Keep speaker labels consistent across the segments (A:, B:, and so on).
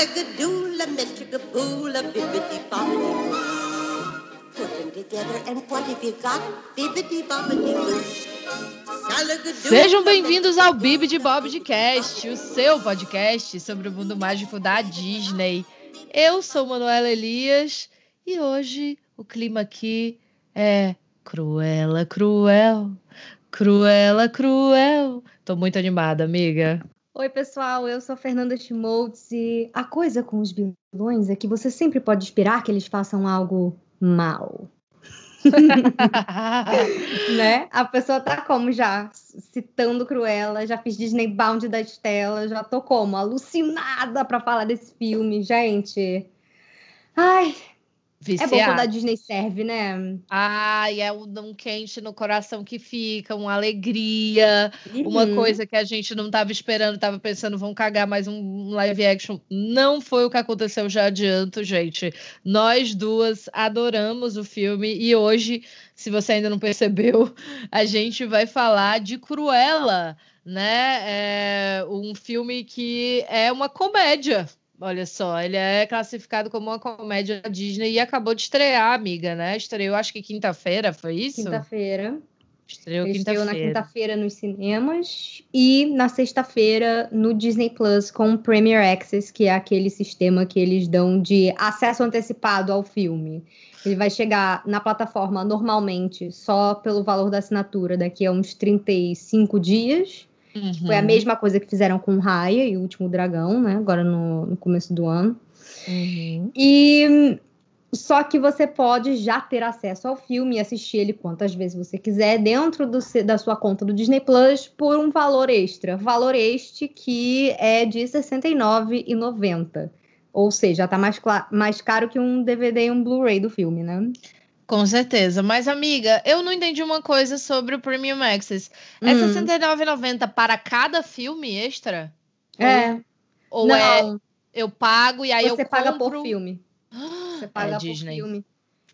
A: Bibbidi bobbidi boo. Put them together and what have you got? Bibbidi bobbidi boo.
B: Sejam bem-vindos ao Bibi de Bob de Cast, o seu podcast sobre o mundo mágico da Disney. Eu sou Manuela Elias e hoje o clima aqui é cruela, cruel, cruela, cruel. Tô muito animada, amiga.
C: Oi, pessoal, eu sou Fernanda Schmoltz e a coisa com os vilões é que você sempre pode esperar que eles façam algo mal. né? A pessoa tá como já citando Cruella, já fiz Disney Bound da Estela, já tô como alucinada para falar desse filme, gente. Ai, É bom quando a Disney serve, né?
B: Ai, é um, um quente no coração que fica, uma alegria, uhum. uma coisa que a gente não estava esperando, estava pensando, vão cagar mais um live action. Não foi o que aconteceu, já adianto, gente. Nós duas adoramos o filme e hoje, se você ainda não percebeu, a gente vai falar de Cruella, né? É um filme que é uma comédia, Olha só, ele é classificado como uma comédia Disney e acabou de estrear, amiga, né? Estreou acho que quinta-feira, foi isso?
C: Quinta-feira.
B: Estreou quinta-feira.
C: na quinta-feira nos cinemas e na sexta-feira no Disney Plus com o Premier Access, que é aquele sistema que eles dão de acesso antecipado ao filme. Ele vai chegar na plataforma normalmente só pelo valor da assinatura daqui a uns 35 dias. Uhum. Foi a mesma coisa que fizeram com Raya e o Último Dragão, né? Agora no, no começo do ano. Uhum. E só que você pode já ter acesso ao filme e assistir ele quantas vezes você quiser dentro do, da sua conta do Disney Plus por um valor extra. Valor este que é de R$ 69,90. Ou seja, tá mais, mais caro que um DVD e um Blu-ray do filme, né?
B: Com certeza. Mas, amiga, eu não entendi uma coisa sobre o Premium Access. É hum. R$ 69,90 para cada filme extra?
C: É.
B: Ou, ou é eu pago e aí
C: Você
B: eu
C: paga por filme. Você paga é por
B: Disney.
C: filme.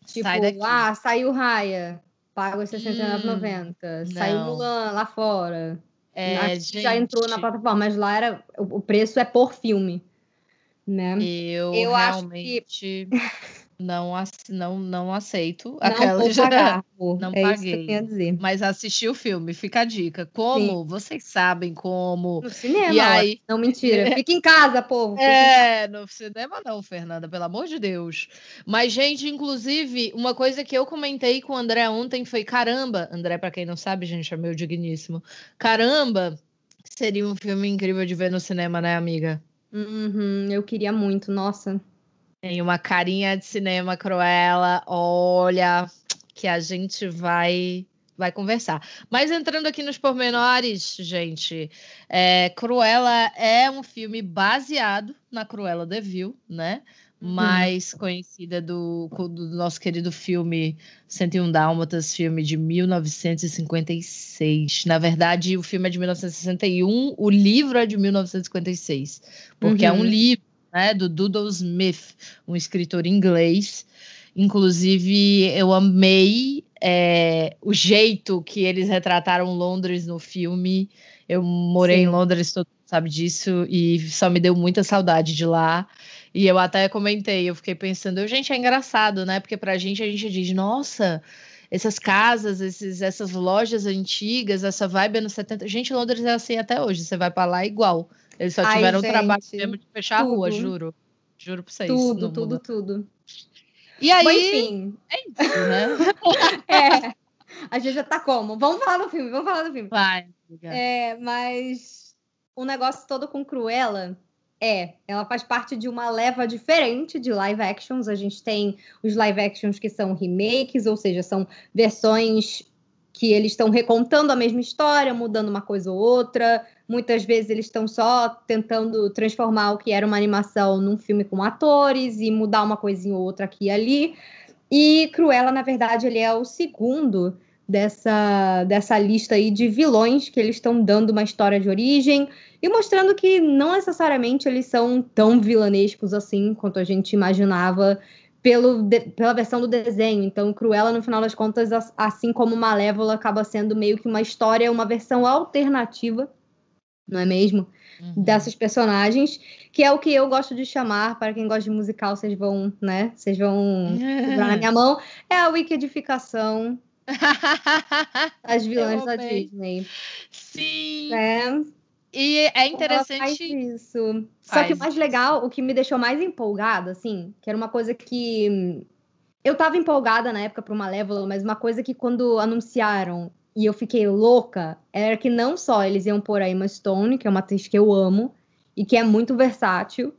C: Tipo, Sai daqui. ah, saiu Raya, pago R$ 69,90. Hum, saiu Mulan lá fora. É, gente... Já entrou na plataforma, mas lá era o preço é por filme. Né?
B: Eu, eu realmente... acho que Não, não, não aceito.
C: Não aquela vou pagar,
B: não é paguei. Mas assisti o filme, fica a dica. Como? Sim. Vocês sabem como.
C: No cinema. E aí... Não, mentira. Fica em casa, povo.
B: É, no cinema não, Fernanda, pelo amor de Deus. Mas, gente, inclusive, uma coisa que eu comentei com o André ontem foi: caramba, André, para quem não sabe, gente, é meu digníssimo. Caramba, seria um filme incrível de ver no cinema, né, amiga?
C: Uhum, eu queria muito, nossa.
B: Tem uma carinha de cinema cruela. Olha, que a gente vai vai conversar. Mas entrando aqui nos pormenores, gente, é, Cruella é um filme baseado na Cruella de Vil, né? Uhum. Mais conhecida do, do, nosso querido filme 101 Dálmatas, filme de 1956. Na verdade, o filme é de 1961, o livro é de 1956, porque uhum. é um uhum. livro né, do Doodle Smith, um escritor inglês. Inclusive, eu amei é, o jeito que eles retrataram Londres no filme. Eu morei Sim. em Londres, todo mundo sabe disso, e só me deu muita saudade de lá. E eu até comentei, eu fiquei pensando, gente, é engraçado, né? Porque pra gente a gente diz, nossa, essas casas, esses, essas lojas antigas, essa vibe anos 70. Gente, Londres é assim até hoje, você vai para lá igual. Eles só Ai, tiveram o trabalho mesmo de fechar tudo. a rua, juro. Juro pra vocês.
C: Tudo, tudo, tudo.
B: E aí. Mas,
C: enfim.
B: É isso, né?
C: é. A gente já tá como? Vamos falar do filme, vamos falar do filme.
B: Vai.
C: É, mas o negócio todo com Cruella é, ela faz parte de uma leva diferente de live actions. A gente tem os live actions que são remakes, ou seja, são versões que eles estão recontando a mesma história, mudando uma coisa ou outra. Muitas vezes eles estão só tentando transformar o que era uma animação num filme com atores e mudar uma coisinha ou outra aqui e ali. E Cruella, na verdade, ele é o segundo dessa, dessa lista aí de vilões que eles estão dando uma história de origem e mostrando que não necessariamente eles são tão vilanescos assim quanto a gente imaginava pelo, de, pela versão do desenho. Então, Cruella, no final das contas, assim como Malévola, acaba sendo meio que uma história, uma versão alternativa não é mesmo? Uhum. Dessas personagens, que é o que eu gosto de chamar, para quem gosta de musical, vocês vão, né? Vocês vão segurar na minha mão, é a wikidificação as vilãs da Disney.
B: Sim.
C: É.
B: E é interessante.
C: Isso. Faz. Só que o mais legal, o que me deixou mais empolgada, assim, que era uma coisa que. Eu tava empolgada na época pro Malévola, mas uma coisa que quando anunciaram e eu fiquei louca. Era que não só eles iam pôr a Emma Stone, que é uma atriz que eu amo e que é muito versátil,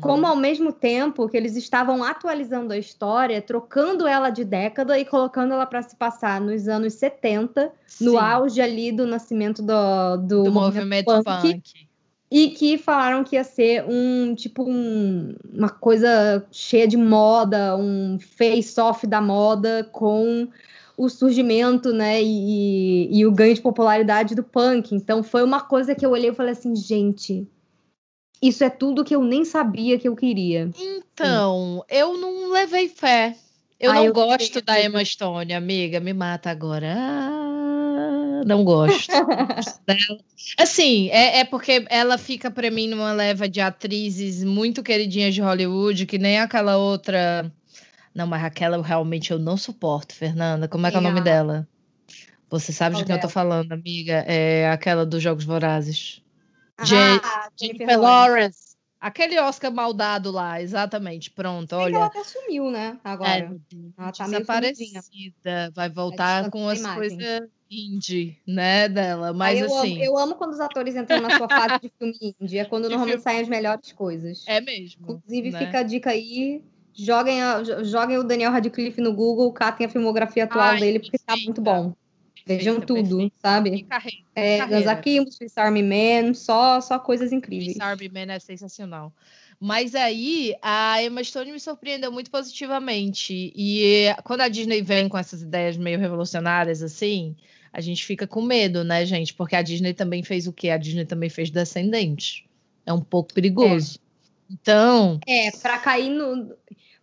C: como ao mesmo tempo que eles estavam atualizando a história, trocando ela de década e colocando ela para se passar nos anos 70, Sim. no auge ali do nascimento do, do,
B: do movimento, movimento punk, punk,
C: E que falaram que ia ser um tipo um, uma coisa cheia de moda, um face-off da moda com o surgimento, né, e, e, o ganho de popularidade do punk. Então foi uma coisa que eu olhei e falei assim, gente, isso é tudo que eu nem sabia que eu queria.
B: Então, Sim. eu não levei fé. Eu ah, não eu gosto da Emma Stone, amiga. Me mata agora. Ah, não gosto. assim, é, é, porque ela fica para mim numa leva de atrizes muito queridinhas de Hollywood, que nem aquela outra. Não, mas aquela realmente eu não suporto, Fernanda. Como é que é o nome dela? Você sabe Qual de quem dela? eu tô falando, amiga? É aquela dos Jogos Vorazes. Ah, Jennifer Lawrence. Aquele Oscar maldado lá, exatamente. Pronto, olha. Ela
C: até sumiu, né? Agora. É,
B: ela tá desaparecida. Vai voltar com as coisas indie, né, dela. Mas
C: eu
B: assim.
C: Amo, eu amo quando os atores entram na sua fase de filme indie. É quando normalmente filme... saem as melhores coisas.
B: É mesmo.
C: Inclusive, né? fica a dica aí. Joguem, a, joguem o Daniel Radcliffe no Google, catem a filmografia atual Ai, dele, porque tá muito bom. Vejam tudo, perfeito. sabe?
B: carreira.
C: É, Ganzaki, Swiss Army Man, só, só coisas incríveis.
B: Swiss Army Man é sensacional. Mas aí a Emma Stone me surpreendeu muito positivamente. E quando a Disney vem com essas ideias meio revolucionárias assim, a gente fica com medo, né, gente? Porque a Disney também fez o quê? A Disney também fez Descendente. É um pouco perigoso. É. Então.
C: É, para cair no.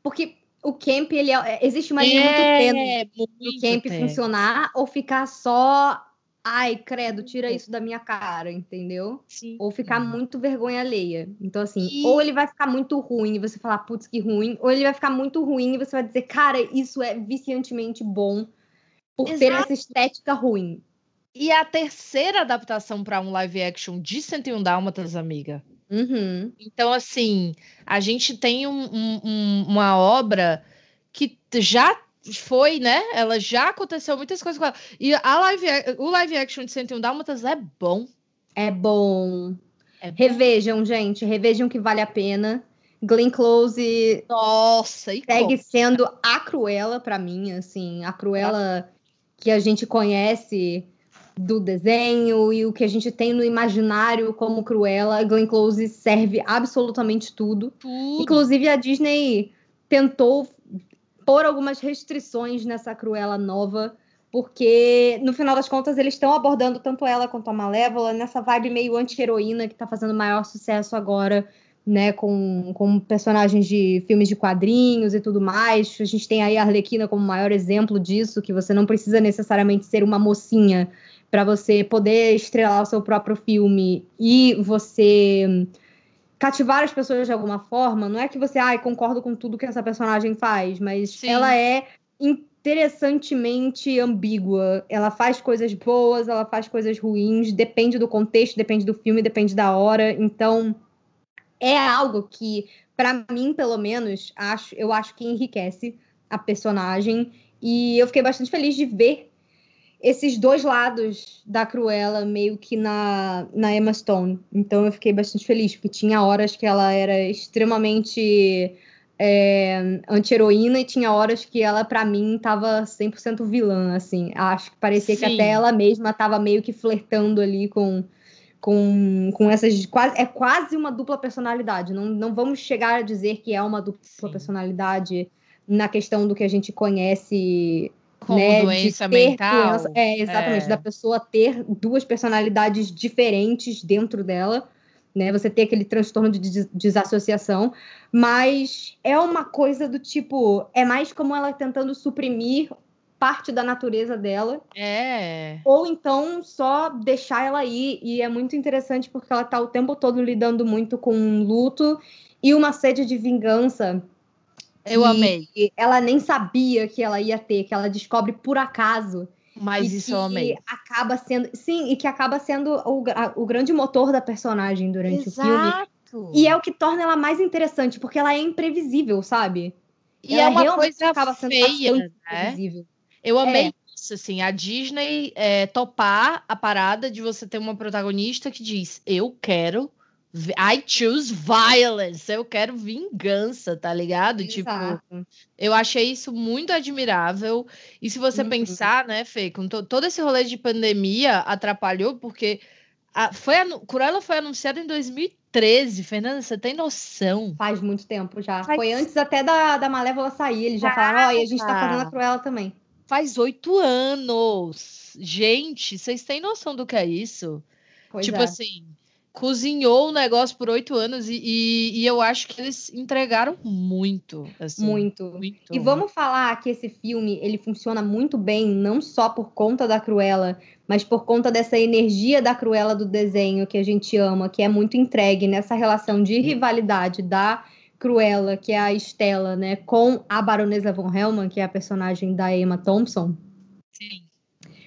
C: Porque o camp, ele é, existe uma linha
B: é,
C: muito tênue do camp funcionar ou ficar só ai, credo, tira isso da minha cara, entendeu?
B: Sim.
C: Ou ficar muito vergonha alheia. Então, assim, e... ou ele vai ficar muito ruim e você falar, putz, que ruim, ou ele vai ficar muito ruim e você vai dizer, cara, isso é viciantemente bom por Exato. ter essa estética ruim.
B: E a terceira adaptação para um live action de 101 Dálmatas, amiga,
C: Uhum.
B: Então, assim, a gente tem um, um, uma obra que já foi, né? Ela já aconteceu muitas coisas com ela. E a live, o live action de 101 Dálmatas é bom.
C: É bom. É bom. Revejam, gente. Revejam que vale a pena. Glenn Close.
B: Nossa, e
C: segue sendo a Cruella para mim, assim, a Cruella que a gente conhece do desenho e o que a gente tem no imaginário como Cruella, Glenn Close serve absolutamente tudo.
B: tudo.
C: Inclusive a Disney tentou pôr algumas restrições nessa Cruella nova, porque no final das contas eles estão abordando tanto ela quanto a Malévola nessa vibe meio anti-heroína que está fazendo maior sucesso agora, né, com, com personagens de filmes de quadrinhos e tudo mais. A gente tem aí a Arlequina como maior exemplo disso, que você não precisa necessariamente ser uma mocinha para você poder estrelar o seu próprio filme e você cativar as pessoas de alguma forma, não é que você, ai, concordo com tudo que essa personagem faz, mas Sim. ela é interessantemente ambígua. Ela faz coisas boas, ela faz coisas ruins, depende do contexto, depende do filme, depende da hora. Então, é algo que, para mim, pelo menos, acho, eu acho que enriquece a personagem. E eu fiquei bastante feliz de ver esses dois lados da Cruella meio que na, na Emma Stone. Então eu fiquei bastante feliz, porque tinha horas que ela era extremamente é, anti-heroína e tinha horas que ela, para mim, tava 100% vilã, assim. Acho que parecia Sim. que até ela mesma tava meio que flertando ali com, com, com essas... Quase, é quase uma dupla personalidade. Não, não vamos chegar a dizer que é uma dupla Sim. personalidade na questão do que a gente conhece
B: como né, doença mental. Doença,
C: é, exatamente, é. da pessoa ter duas personalidades diferentes dentro dela, né? Você ter aquele transtorno de desassociação, mas é uma coisa do tipo, é mais como ela tentando suprimir parte da natureza dela.
B: É.
C: Ou então só deixar ela ir. E é muito interessante porque ela tá o tempo todo lidando muito com um luto e uma sede de vingança.
B: Eu amei.
C: Ela nem sabia que ela ia ter, que ela descobre por acaso.
B: Mas
C: e
B: isso
C: que
B: eu amei.
C: acaba sendo. Sim, e que acaba sendo o, a- o grande motor da personagem durante o filme.
B: Exato.
C: E é o que torna ela mais interessante, porque ela é imprevisível, sabe?
B: E
C: ela
B: é uma coisa
C: acaba sendo
B: feia, né?
C: imprevisível.
B: Eu amei
C: É.
B: isso, assim, a Disney é, topar a parada de você ter uma protagonista que diz: Eu quero. I choose violence. Eu quero vingança, tá ligado? Tipo,
C: Exato.
B: eu achei isso muito admirável. E se você
C: Uhum.
B: pensar, né, Fê, com to- todo esse rolê de pandemia atrapalhou, porque a, foi, anu- Cruella foi anunciada em 2013. Fernanda, você tem noção?
C: Faz muito tempo já.
B: Faz-
C: Foi antes até da, da Malévola sair. Eles já falaram, ó, e a gente tá fazendo a Cruella também.
B: Faz oito anos. Gente, vocês têm noção do que é isso?
C: Pois
B: tipo
C: é.
B: assim, cozinhou o negócio por oito anos e, e, e eu acho que eles entregaram muito. assim,
C: muito.
B: muito.
C: E vamos falar que esse filme ele funciona muito bem, não só por conta da Cruella, mas por conta dessa energia da Cruella do desenho que a gente ama, que é muito entregue nessa relação de rivalidade da Cruella, que é a Estela, né, com a Baronesa von Hellman, que é a personagem da Emma Thompson.
B: Sim.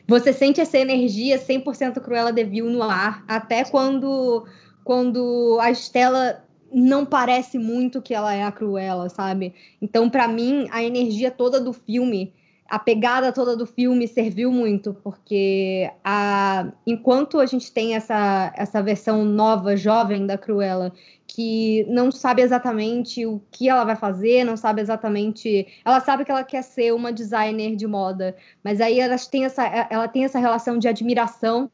C: Você sente essa energia 100% Cruella de Vil no ar, até quando, quando a Estela não parece muito que ela é a Cruella, sabe? Então, pra mim, a energia toda do filme, a pegada toda do filme serviu muito, porque a, enquanto a gente tem essa, essa versão nova, jovem da Cruella, que não sabe exatamente o que ela vai fazer, não sabe exatamente. Ela sabe que ela quer ser uma designer de moda, mas aí elas têm essa, ela tem essa relação de admiração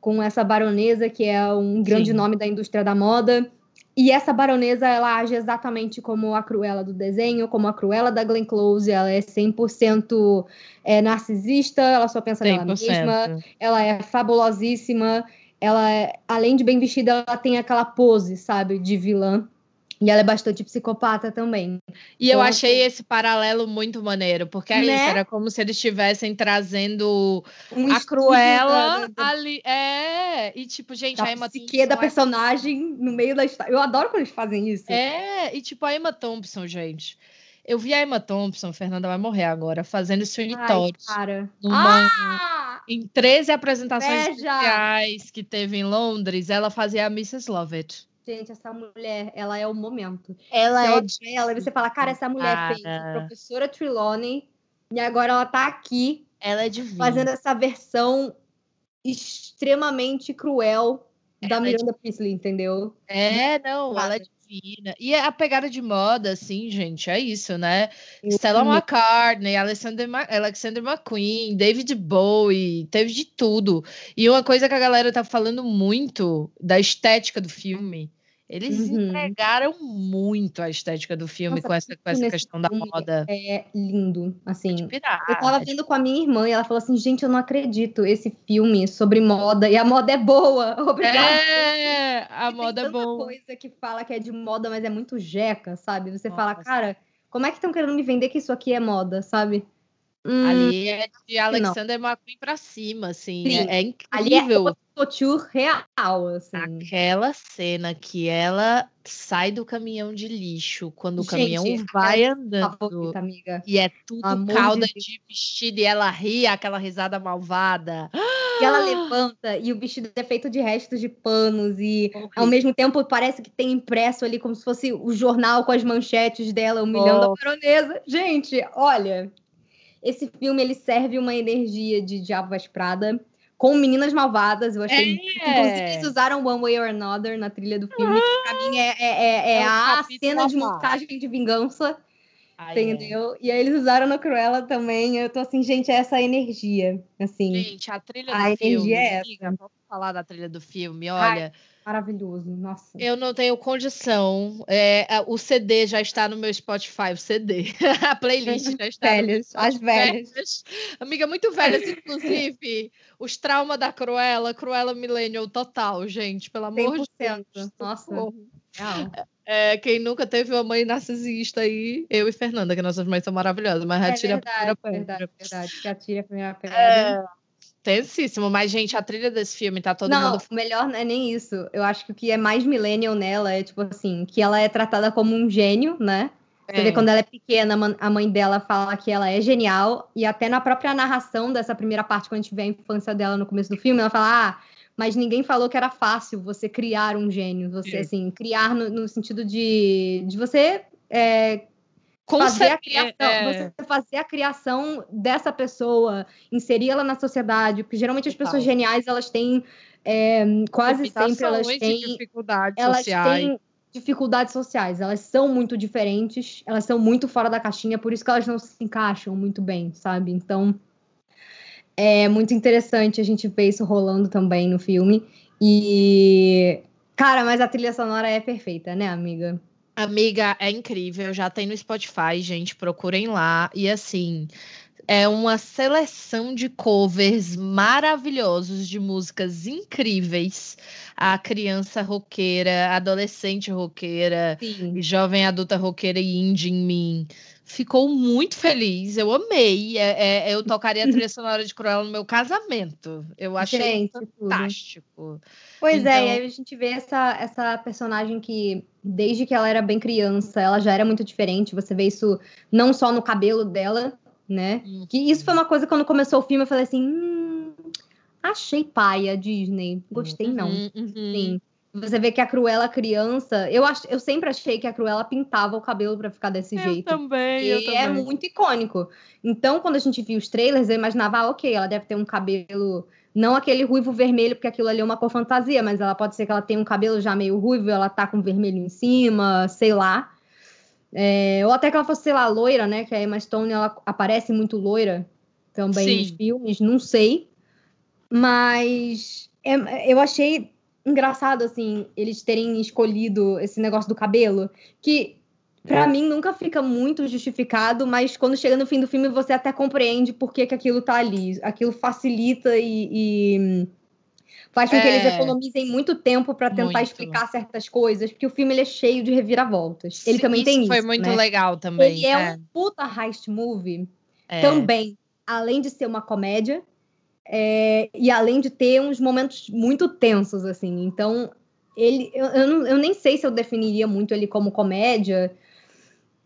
C: com essa baronesa, que é um grande
B: Sim.
C: nome da indústria da moda. E essa baronesa, ela age exatamente como a Cruella do desenho, como a Cruella da Glenn Close. Ela é 100% é, narcisista, ela só pensa nela mesma.
B: 100%.
C: Ela é fabulosíssima. Ela, é, além de bem vestida, ela tem aquela pose, sabe, de vilã. E ela é bastante psicopata também.
B: E eu
C: Então,
B: achei
C: assim-
B: esse paralelo muito maneiro, porque é
C: Né?
B: isso, era como se eles estivessem trazendo
C: Um
B: a Cruella
C: da-
B: ali. É, e tipo, gente,
C: da
B: a Emma
C: psique da
B: Thompson é
C: personagem no meio da história. Eu adoro quando eles fazem isso.
B: É, e tipo, a Emma Thompson, gente. Eu vi a Emma Thompson, Fernanda vai morrer agora, fazendo
C: Ai,
B: Todd
C: cara.
B: numa-
C: Ah!
B: em 13 apresentações
C: Inveja!
B: especiais que teve em Londres, ela fazia a Mrs. Lovett.
C: Gente, essa mulher, ela é o momento.
B: Ela é
C: pra ela você fala, cara, essa mulher fez a
B: Cara.
C: professora Trelawney e agora ela tá aqui
B: ela é divina.
C: fazendo essa versão extremamente cruel da
B: Ela é
C: Miranda Priestley, entendeu?
B: É, não, ela é divina. E a pegada de moda, assim, gente, é isso, né? Stella. McCartney, Alexander, Ma Alexander McQueen, David Bowie, teve de tudo. E uma coisa que a galera tá falando muito da estética do filme. Eles
C: Uhum.
B: entregaram muito a estética do filme
C: Nossa,
B: com essa, com essa questão da moda.
C: É lindo, assim.
B: Pirata.
C: Eu tava vendo com a minha irmã e ela falou assim: gente, eu não acredito esse filme sobre moda e a moda é boa. Obrigada.
B: É, a
C: Tem
B: moda é boa.
C: coisa que fala que é de moda, mas é muito jeca, sabe? Você fala,
B: Nossa.
C: cara, como é que estão querendo me vender que isso aqui é moda, sabe? Hum,
B: Ali é de Alexander McQueen pra cima, assim.
C: Sim.
B: É, é
C: ali é
B: incrível.
C: couture real, assim.
B: Aquela cena que ela sai do caminhão de lixo, quando o caminhão
C: aquela
B: vai andando.
C: Favorita, amiga.
B: E é tudo
C: Amor de
B: calda
C: Deus.
B: de vestido e ela ri, aquela risada malvada.
C: E ela levanta e o vestido é feito de restos de panos e ao
B: Horrível.
C: mesmo tempo parece que tem impresso ali como se fosse o jornal com as manchetes dela humilhando
B: Nossa.
C: a baronesa. Gente, olha, esse filme ele serve uma energia de Diabo Veste Prada com meninas malvadas. Eu achei.
B: É.
C: Inclusive, eles usaram One Way or Another na trilha do filme, que pra mim é, é, é- é
B: É
C: a cena de montagem de vingança,
B: é.
C: entendeu? E aí eles usaram no Cruella também. Eu tô assim, gente, é essa energia. Assim,
B: Gente, a trilha
C: A
B: do filme.
C: energia é essa.
B: vamos falar da trilha do filme.
C: Ai. Maravilhoso. Nossa.
B: eu não tenho condição. É, a- o CD já está no meu Spotify, o CD. a playlist já está. no
C: Velhas, as velhas.
B: velhas. Amiga, muito velhas, inclusive. os traumas da Cruella, Cruella Millennial total, gente, pelo amor de
C: 100%.
B: Deus.
C: Nossa.
B: É, quem nunca teve uma mãe narcisista aí, eu e Fernanda, que nossas mães são maravilhosas, mas
C: É
B: atira
C: verdade,
B: a primeira
C: verdade,
B: pedra.
C: verdade. Que atira a primeira pedra.
B: É, tensíssimo, mas, gente, a trilha desse filme tá todo
C: não,
B: mundo.
C: o melhor não é nem isso. Eu acho que o que é mais millennial nela é, tipo assim, que ela é tratada como um gênio, né? Você vê
B: É,
C: quando ela é pequena, a mãe dela fala que ela é genial, e até na própria narração dessa primeira parte, quando a gente vê a infância dela no começo do filme, ela fala: Ah, mas ninguém falou que era fácil você criar um gênio. Você,
B: É.
C: assim, criar no, no sentido de, de você é, fazer a criação,
B: é,
C: você fazer a criação dessa pessoa, inserir ela na sociedade, porque geralmente as pessoas geniais elas têm é, quase sempre elas têm
B: dificuldades
C: elas
B: sociais.
C: têm dificuldades sociais, elas são muito diferentes, elas são muito fora da caixinha, por isso que elas não se encaixam muito bem, sabe? Então é muito interessante a gente ver isso rolando também no filme e cara, mas a trilha sonora é perfeita, né, amiga?
B: Amiga, é incrível, já tem no Spotify, gente, procurem lá. E assim, é uma seleção de covers maravilhosos de músicas incríveis. A criança roqueira, adolescente roqueira,
C: Sim.
B: jovem adulta roqueira e indie em mim. Ficou muito feliz, eu amei. É- é- eu tocaria a trilha sonora de Cruella no meu casamento. Eu achei
C: Gente, tudo.
B: fantástico.
C: Pois é, e
B: Então-
C: aí a gente vê essa, essa personagem que, desde que ela era bem criança, ela já era muito diferente. Você vê isso não só no cabelo dela, né? Que isso foi uma coisa quando começou o filme, eu falei assim: hum, achei paia, Disney. Gostei, não.
B: Uhum, uhum.
C: Sim. Você vê que a Cruella criança, eu, ach, eu sempre achei que a Cruella pintava o cabelo pra ficar desse
B: Eu
C: jeito.
B: também, eu
C: E é
B: também.
C: muito icônico. Então, quando a gente viu os trailers, eu imaginava, ah, ok, ela deve ter um cabelo, não aquele ruivo vermelho, porque aquilo ali é uma cor fantasia, mas ela pode ser que ela tenha um cabelo já meio ruivo, ela tá com vermelho em cima, sei lá. É, ou até que ela fosse, sei lá, loira, né? Que a Emma Stone ela aparece muito loira também
B: Sim.
C: nos filmes, não sei. Mas é- eu achei engraçado, assim, eles terem escolhido esse negócio do cabelo, que pra mim nunca fica muito justificado, mas quando chega no fim do filme você até compreende por que, que aquilo tá ali. Aquilo facilita e, e faz com que
B: É.
C: eles economizem muito tempo pra tentar
B: Muito.
C: explicar certas coisas, porque o filme ele é cheio de reviravoltas. Ele
B: Sim,
C: também tem isso.
B: Foi muito
C: né?
B: legal também.
C: Ele é, um puta heist movie
B: é.
C: também, além de ser uma comédia, é, e além de ter uns momentos muito tensos, assim. Então, ele, eu, eu, não- eu nem sei se eu definiria muito ele como comédia,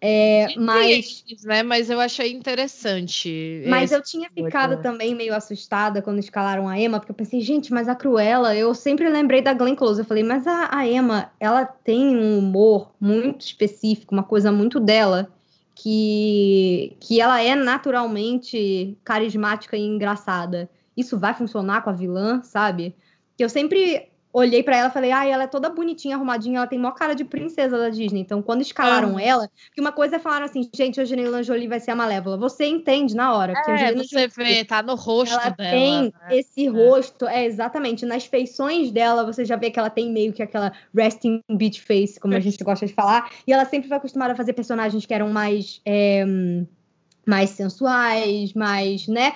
C: é, mas,
B: Mas, né? Mas eu achei interessante.
C: mas eu tinha ficado
B: muito.
C: também meio assustada quando escalaram a Emma, porque eu pensei, gente, mas a Cruella, eu sempre lembrei da Glenn Close. Eu falei, mas a, a Emma, ela tem um humor muito específico, uma coisa muito dela, que, que ela é naturalmente carismática e engraçada. Isso vai funcionar com a vilã, sabe? Que eu sempre olhei pra ela e falei, ai, ela é toda bonitinha, arrumadinha, ela tem maior cara de princesa da Disney. Então, quando escalaram
B: Ah.
C: ela, que uma coisa é falar assim, gente, a Angelina Jolie vai ser a Malévola. Você entende na hora. que a
B: É,
C: Angelina
B: você
C: Jolie-
B: vê, tá no rosto
C: ela
B: dela.
C: tem
B: né?
C: esse rosto, é exatamente, nas feições dela, você já vê que ela tem meio que aquela resting beach face, como a gente gosta de falar, e ela sempre foi acostumada a fazer personagens que eram mais é, mais sensuais, mais, né,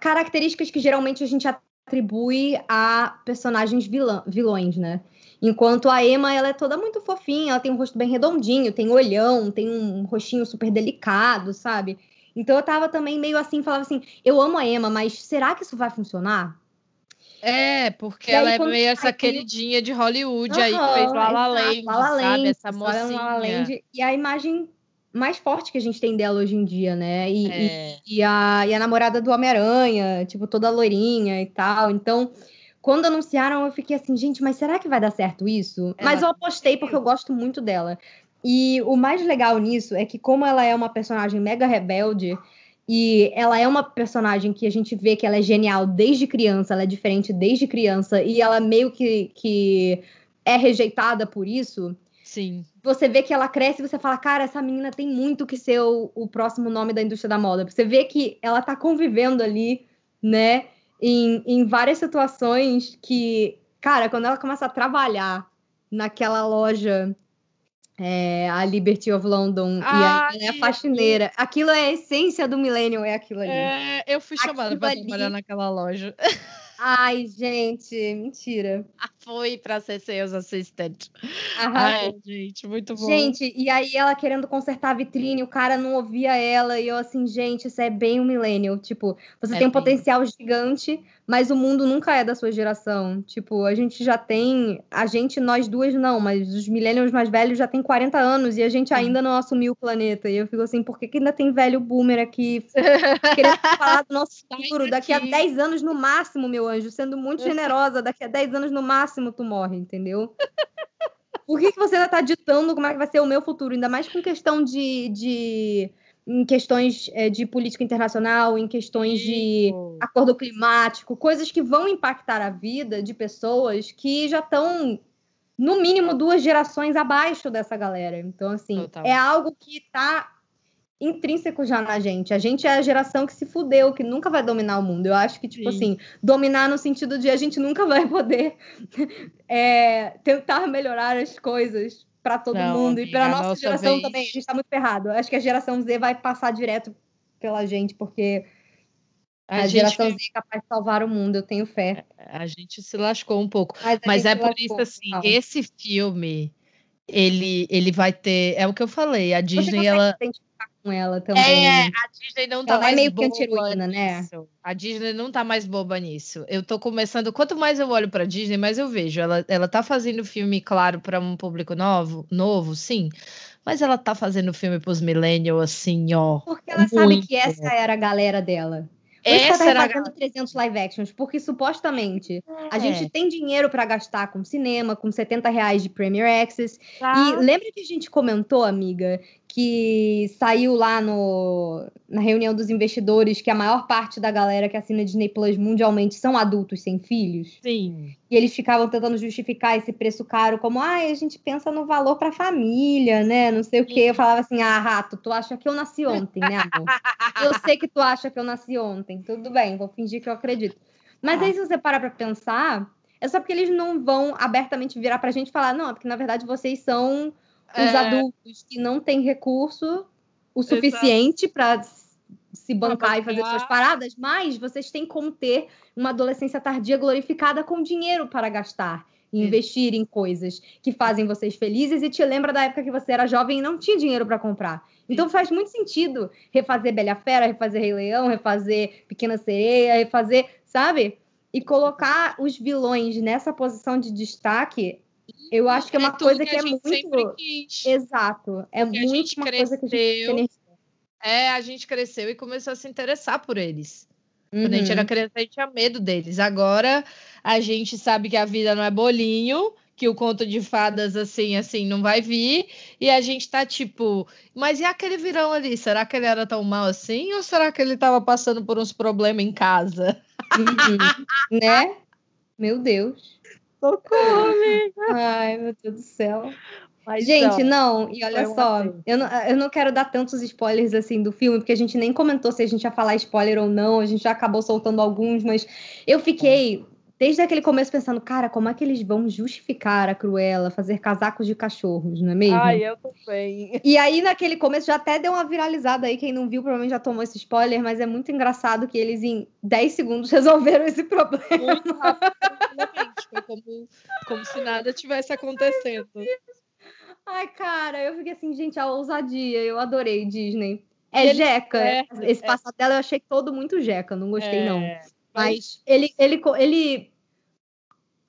C: características que geralmente a gente atribui a personagens vilã, vilões, né? Enquanto a Emma, ela é toda muito fofinha, ela tem um rosto bem redondinho, tem olhão, tem um rostinho super delicado, sabe? Então eu tava também meio assim, falava assim, eu amo a Emma, mas será que isso vai funcionar?
B: É, porque
C: aí,
B: ela é meio essa queridinha de Hollywood aí que
C: Aham,
B: fez La La Land,
C: La La
B: sabe?
C: Land,
B: Essa
C: história no La La
B: mocinha.
C: Land, e a imagem mais forte que a gente tem dela hoje em dia, né? E, e-
B: É.
C: e a, e a namorada do Homem-Aranha, tipo, toda loirinha e tal. Então, quando anunciaram, eu fiquei assim, gente, mas será que vai dar certo isso?
B: Ela
C: mas eu apostei porque eu gosto muito dela. E o mais legal nisso é que, como ela é uma personagem mega rebelde, e ela é uma personagem que a gente vê que ela é genial desde criança, ela é diferente desde criança, e ela meio que, que é rejeitada por isso
B: Sim.
C: você vê que ela cresce e você fala, cara, essa menina tem muito que ser o, o próximo nome da indústria da moda. Você vê que ela tá convivendo ali, né, em, em várias situações que, cara, quando ela começa a trabalhar naquela loja, é, a Liberty of London, e
B: Ah,
C: é a
B: e-
C: faxineira, aquilo é a essência do Millennium, é aquilo ali.
B: É, eu fui chamada
C: ali-
B: trabalhar naquela loja.
C: Ai, gente, mentira.
B: Foi pra ser seus assistentes. Ai, gente, muito bom.
C: Gente, e aí ela querendo consertar a vitrine, o cara não ouvia ela, e eu assim, gente, isso é bem um millennial. Tipo, você
B: É
C: tem um
B: bem.
C: potencial gigante, mas o mundo nunca é da sua geração. Tipo, a gente já tem. A gente, nós duas não, mas os millennials mais velhos já tem 40 anos e a gente ainda não assumiu o planeta. E eu fico assim, por que, que ainda tem velho boomer aqui querendo falar do nosso futuro? Daqui a
B: daqui.
C: 10 anos no máximo, meu anjo, sendo muito generosa, daqui a 10 anos no máximo tu morre, entendeu? Por que, que você ainda tá ditando como é que vai ser o meu futuro? Ainda mais com questão de. de em questões é, de política internacional, em questões de acordo climático, coisas que vão impactar a vida de pessoas que já estão, no mínimo, duas gerações abaixo dessa galera. Então, assim,
B: Total.
C: é algo que está intrínseco já na gente. A gente é a geração que se fudeu, que nunca vai dominar o mundo. Eu acho que, tipo
B: Sim.
C: assim, dominar no sentido de a gente nunca vai poder é, tentar melhorar as coisas para todo
B: Não,
C: mundo. E para
B: a
C: nossa,
B: nossa
C: geração
B: vez-
C: também. A gente tá muito ferrado. Acho que a geração Z vai passar direto pela gente, porque a,
B: A, gente,
C: geração Z é capaz de salvar o mundo, eu tenho fé.
B: a gente se lascou um pouco.
C: Mas,
B: Mas é por isso, assim, esse filme, ele, ele vai ter. É o que eu falei, a
C: Você
B: Disney,
C: consegue
B: ela.
C: identificar com ela também.
B: É, a Disney não tá
C: Ela é
B: mais
C: meio que
B: boba
C: anti-heroína, né?
B: nisso. A Disney não tá mais boba nisso. Eu tô começando. Quanto mais eu olho pra Disney, mais eu vejo. Ela, ela tá fazendo filme, claro, pra um público novo, novo, sim. Mas ela tá fazendo filme pros millennials, assim, ó.
C: Porque ela sabe
B: muito
C: que essa era a galera dela. Por isso ela
B: Essa
C: tá
B: era a
C: fazendo 300 live actions, porque supostamente a
B: É.
C: gente tem dinheiro pra gastar com cinema, com 70 reais de Premier Access.
B: Tá.
C: E lembra que a gente comentou, amiga, que saiu lá no, na reunião dos investidores que a maior parte da galera que assina Disney Plus mundialmente são adultos sem filhos?
B: Sim.
C: E eles ficavam tentando justificar esse preço caro como, ai, a gente pensa no valor pra família, né? Não sei o quê. Eu falava assim, ah, rato, tu acha que eu nasci ontem, né, amor? Eu sei que tu acha que eu nasci ontem. Tudo bem, vou fingir que eu acredito. Mas aí, se você parar pra pensar, é só porque eles não vão abertamente virar pra gente e falar, não, é porque na verdade vocês são os
B: É.
C: adultos que não têm recurso o suficiente pra se bancar e fazer suas paradas, mas vocês têm como ter uma adolescência tardia glorificada com dinheiro para gastar e investir em coisas que fazem vocês felizes e te lembra da época que você era jovem e não tinha dinheiro para comprar. Então faz muito sentido refazer Bela Fera, refazer Rei Leão, refazer Pequena Sereia, refazer, sabe? E colocar os vilões nessa posição de destaque, eu acho que é uma
B: tudo
C: coisa que,
B: a
C: é muito
B: quis.
C: exato, é muito uma coisa que a gente
B: cresceu,
C: tem
B: É, a gente cresceu e começou a se interessar por eles. Quando a gente
C: Uhum.
B: era criança, a gente tinha medo deles. Agora a gente sabe que a vida não é bolinho, que o conto de fadas assim, assim, não vai vir. E a gente tá tipo, mas e aquele virão ali? Será que ele era tão mal assim? Ou será que ele tava passando por uns problemas em casa?
C: Uhum. né? Meu Deus.
B: Socorro, amiga.
C: Ai, meu Deus do céu.
B: Mas,
C: Gente,
B: ó,
C: não, e olha só, eu não, eu não quero dar tantos spoilers assim do filme, porque a gente nem comentou se a gente ia falar spoiler ou não, a gente já acabou soltando alguns, mas eu fiquei desde aquele começo pensando, cara, como é que eles vão justificar a Cruella fazer casacos de cachorros, não é mesmo?
B: Ai, eu também.
C: E aí, naquele começo, já até deu uma viralizada aí. Quem não viu, provavelmente já tomou esse spoiler, mas é muito engraçado que eles, em 10 segundos, resolveram esse problema.
B: Muito rápido. Foi como, como se nada tivesse acontecendo.
C: Ai, cara, eu fiquei assim, gente, a ousadia. Eu adorei Disney. É
B: ele
C: jeca.
B: certo,
C: Esse
B: é.
C: passado dela eu achei todo muito jeca. Não gostei, não.
B: É,
C: Mas ele, ele, ele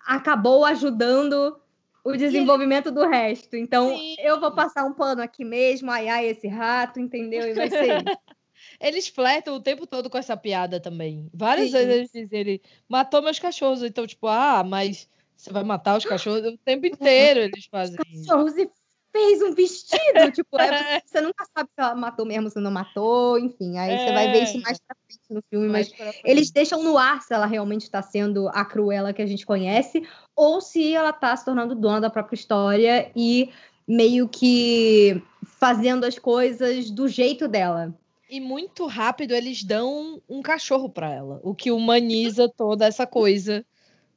C: acabou ajudando o desenvolvimento do resto. Então,
B: Sim.
C: eu vou passar um pano aqui mesmo. Ai, ai, esse rato, entendeu? E vai ser.
B: Eles flertam o tempo todo com essa piada também. Várias
C: Sim.
B: vezes eles dizem, ele matou meus cachorros. Então, tipo, ah, mas você vai matar os cachorros o tempo inteiro eles fazem isso.
C: cachorros e fez um vestido. tipo, é- você nunca sabe se ela matou mesmo, se não matou, enfim. Aí você vai ver isso mais pra frente no filme, mas
B: Mais frente.
C: eles deixam no ar se ela realmente está sendo a Cruella que a gente conhece, ou se ela está se tornando dona da própria história e meio que fazendo as coisas do jeito dela.
B: E muito rápido eles dão um cachorro pra ela, o que humaniza toda essa coisa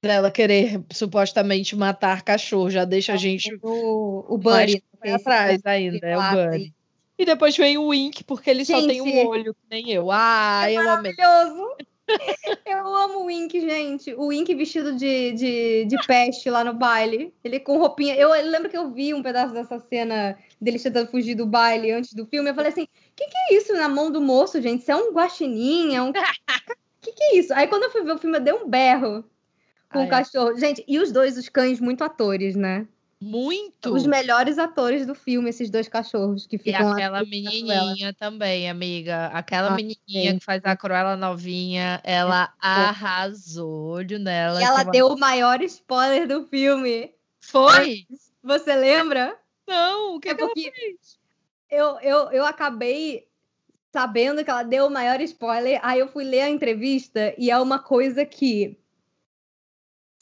B: dela querer supostamente matar cachorro. Já deixa a gente
C: O, o Buddy.
B: atrás ainda, é o Buddy. E depois vem o Wink, porque ele só tem
C: Gente.
B: um olho, que nem eu. Ah, eu amei.
C: Maravilhoso. Eu amo o Wink, gente. O Wink vestido de, de, de peste lá no baile. Ele com roupinha. Eu, lembro que eu vi um pedaço dessa cena dele tentando fugir do baile antes do filme. Eu falei assim: o que, que é isso na mão do moço, gente? Isso é um guaxinim? É um. O que, que é isso? Aí quando eu fui ver o filme, eu dei um berro com
B: Ah,
C: o
B: é.
C: cachorro. Gente, e os dois, os cães, muito atores, né?
B: Muito.
C: Os melhores atores do filme, esses dois cachorros que
B: E
C: ficam lá.
B: aquela
C: Cruella.
B: menininha também, amiga. Aquela
C: Ah,
B: menininha
C: sim.
B: que faz a Cruella novinha, ela arrasou olho nela.
C: E ela
B: que
C: deu o maior spoiler do filme.
B: Foi?
C: Você lembra?
B: Não, o que,
C: É
B: que ela fez?
C: Eu, eu, eu acabei sabendo que ela deu o maior spoiler. Aí eu fui ler a entrevista e é uma coisa que.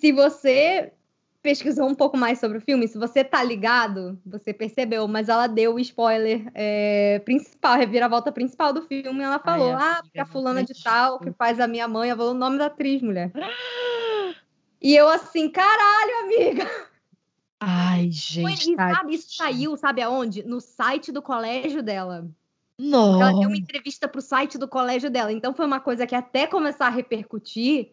C: Se você pesquisou um pouco mais sobre o filme, se você tá ligado, você percebeu, mas ela deu o spoiler é, principal, a reviravolta principal do filme. Ela falou:
B: amiga,
C: Ah, porque a
B: não
C: fulana de tal que faz a minha mãe, ela falou o nome da atriz, mulher. E eu assim, caralho, amiga.
B: Ai,
C: Foi,
B: gente.
C: e sabe, isso saiu, sabe aonde? No site do colégio dela. Ela deu uma entrevista pro site do colégio dela. Então foi uma coisa que até começar a repercutir,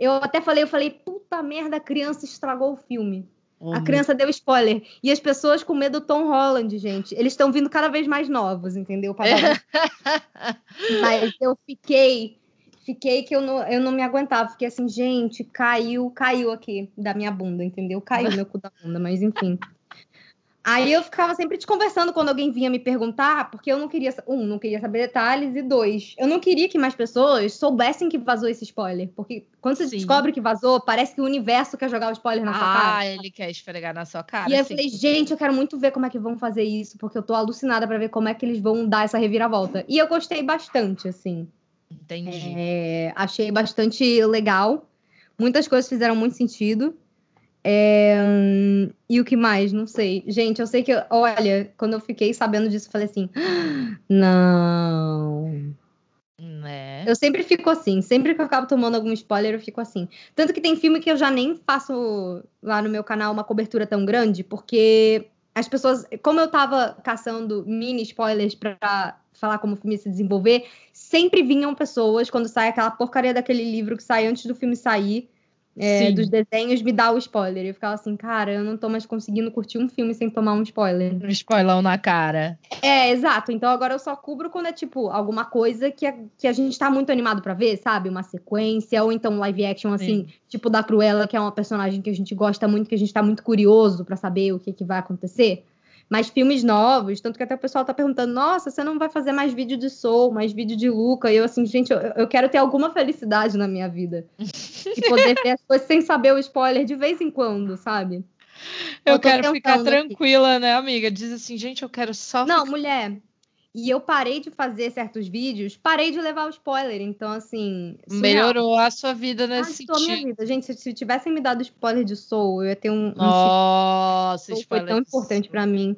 C: eu até falei, eu falei, puta merda, a criança estragou o filme.
B: Oh,
C: a criança deu spoiler. E as pessoas com medo do Tom Holland, gente. Eles estão vindo cada vez mais novos, entendeu? Mas eu fiquei, fiquei que eu não, eu não me aguentava. Fiquei assim, gente, caiu, caiu aqui da minha bunda, entendeu? Caiu meu cu da bunda, mas enfim. Aí eu ficava sempre te conversando quando alguém vinha me perguntar, porque eu não queria, um, não queria saber detalhes, e dois, eu não queria que mais pessoas soubessem que vazou esse spoiler. Porque quando você
B: Sim.
C: descobre que vazou, parece que o universo quer jogar o spoiler na sua cara.
B: Ah, ele quer esfregar na sua cara.
C: E aí eu falei, gente, eu quero muito ver como é que vão fazer isso, porque eu tô alucinada pra ver como é que eles vão dar essa reviravolta. E eu gostei bastante, assim.
B: Entendi.
C: É, achei bastante legal. Muitas coisas fizeram muito sentido. É, hum, e o que mais? Não sei. Gente, eu sei que, olha, quando eu fiquei sabendo disso, eu falei assim: "Ah, não.
B: Né?
C: Eu sempre fico assim, sempre que eu acabo tomando algum spoiler, eu fico assim. Tanto que tem filme que eu já nem faço lá no meu canal uma cobertura tão grande, porque as pessoas, como eu tava caçando mini spoilers pra falar como o filme ia se desenvolver, sempre vinham pessoas, quando sai aquela porcaria daquele livro que sai antes do filme sair, é,
B: Sim.
C: dos desenhos, me dá o spoiler. Eu ficava assim, cara, eu não tô mais conseguindo curtir um filme sem tomar um spoiler.
B: Um spoilão na cara.
C: É, exato. Então agora eu só cubro quando é tipo alguma coisa que a, que a gente tá muito animado pra ver, sabe? Uma sequência, ou então um live action assim, tipo da Cruella, que é uma personagem que a gente gosta muito, que a gente tá muito curioso pra saber o que, que vai acontecer. Mas filmes novos, tanto que até o pessoal tá perguntando: nossa, você não vai fazer mais vídeo de Soul, mais vídeo de Luca? E eu, assim, gente, eu, eu quero ter alguma felicidade na minha vida. e poder ver as coisas sem saber o spoiler de vez em quando, sabe?
B: Eu,
C: Eu
B: quero ficar
C: tentando aqui.
B: tranquila, né, amiga? Diz assim, gente, eu quero só
C: Não, mulher. E eu parei de fazer certos vídeos, parei de levar o spoiler. Então, assim. surreal.
B: Melhorou a sua vida nesse
C: Arrastou a minha
B: sentido.
C: vida. Gente, se, se tivessem me dado spoiler de Soul, eu ia ter um. um
B: Nossa,
C: Soul foi tão importante pra mim.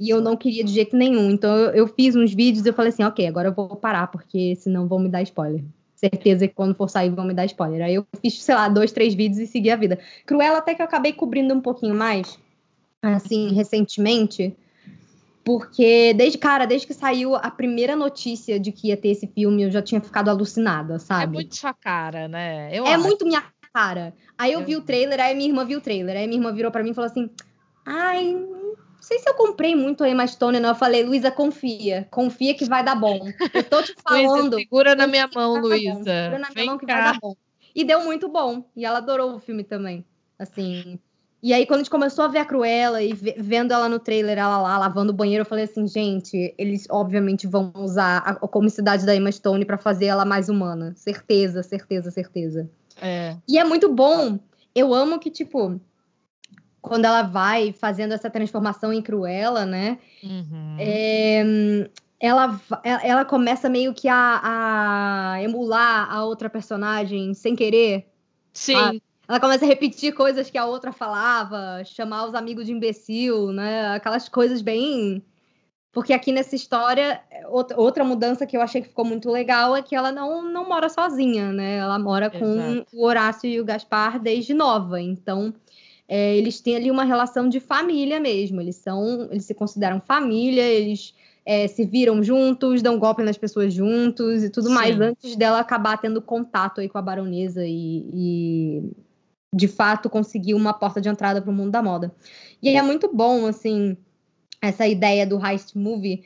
C: E eu não queria de jeito nenhum. Então, eu, eu fiz uns vídeos e eu falei assim: ok, agora eu vou parar, porque senão vão me dar spoiler. Certeza que quando for sair vão me dar spoiler. Aí eu fiz, sei lá, dois, três vídeos e segui a vida. Cruella até que eu acabei cobrindo um pouquinho mais, assim, recentemente. Porque, desde, cara, desde que saiu a primeira notícia de que ia ter esse filme, eu já tinha ficado alucinada,
B: É
C: sabe?
B: muito sua cara, né? Eu
C: É
B: acho.
C: muito minha cara. Aí eu
B: Eu-
C: vi o trailer, aí minha irmã viu o trailer. Aí minha irmã virou pra mim e falou assim: Ai, não sei se eu comprei muito a Emma Stone, não. Eu falei, Luísa, confia. Confia que vai dar bom. Eu tô te falando.
B: segura na minha mão,
C: vai.
B: Luísa.
C: Segura na minha
B: Vem
C: mão que vai
B: cá.
C: dar bom. E deu muito bom. E ela adorou o filme também. Assim. E aí, quando a gente começou a ver a Cruella e ve- vendo ela no trailer, ela lá lavando o banheiro, eu falei assim, gente, eles obviamente vão usar a, a comicidade da Emma Stone pra fazer ela mais humana. Certeza, certeza, certeza.
B: É.
C: E é muito bom. Eu amo que, tipo, quando ela vai fazendo essa transformação em Cruella, né?
B: Uhum.
C: é, ela, ela começa meio que a, a emular a outra personagem sem querer.
B: Sim,
C: Ela começa a repetir coisas que a outra falava, chamar os amigos de imbecil, né? Aquelas coisas bem. Porque aqui nessa história, outra outra mudança que eu achei que ficou muito legal é que ela não, não mora sozinha, né? Ela mora com
B: Exato.
C: o Horácio e o Gaspar desde nova. Então, é, eles têm ali uma relação de família mesmo. Eles são, eles se consideram família, eles é, se viram juntos, dão golpe nas pessoas juntos e tudo
B: Sim.
C: mais, antes dela acabar tendo contato aí com a baronesa e, e, de fato conseguir uma porta de entrada para o mundo da moda. E é muito bom, assim, essa ideia do heist movie,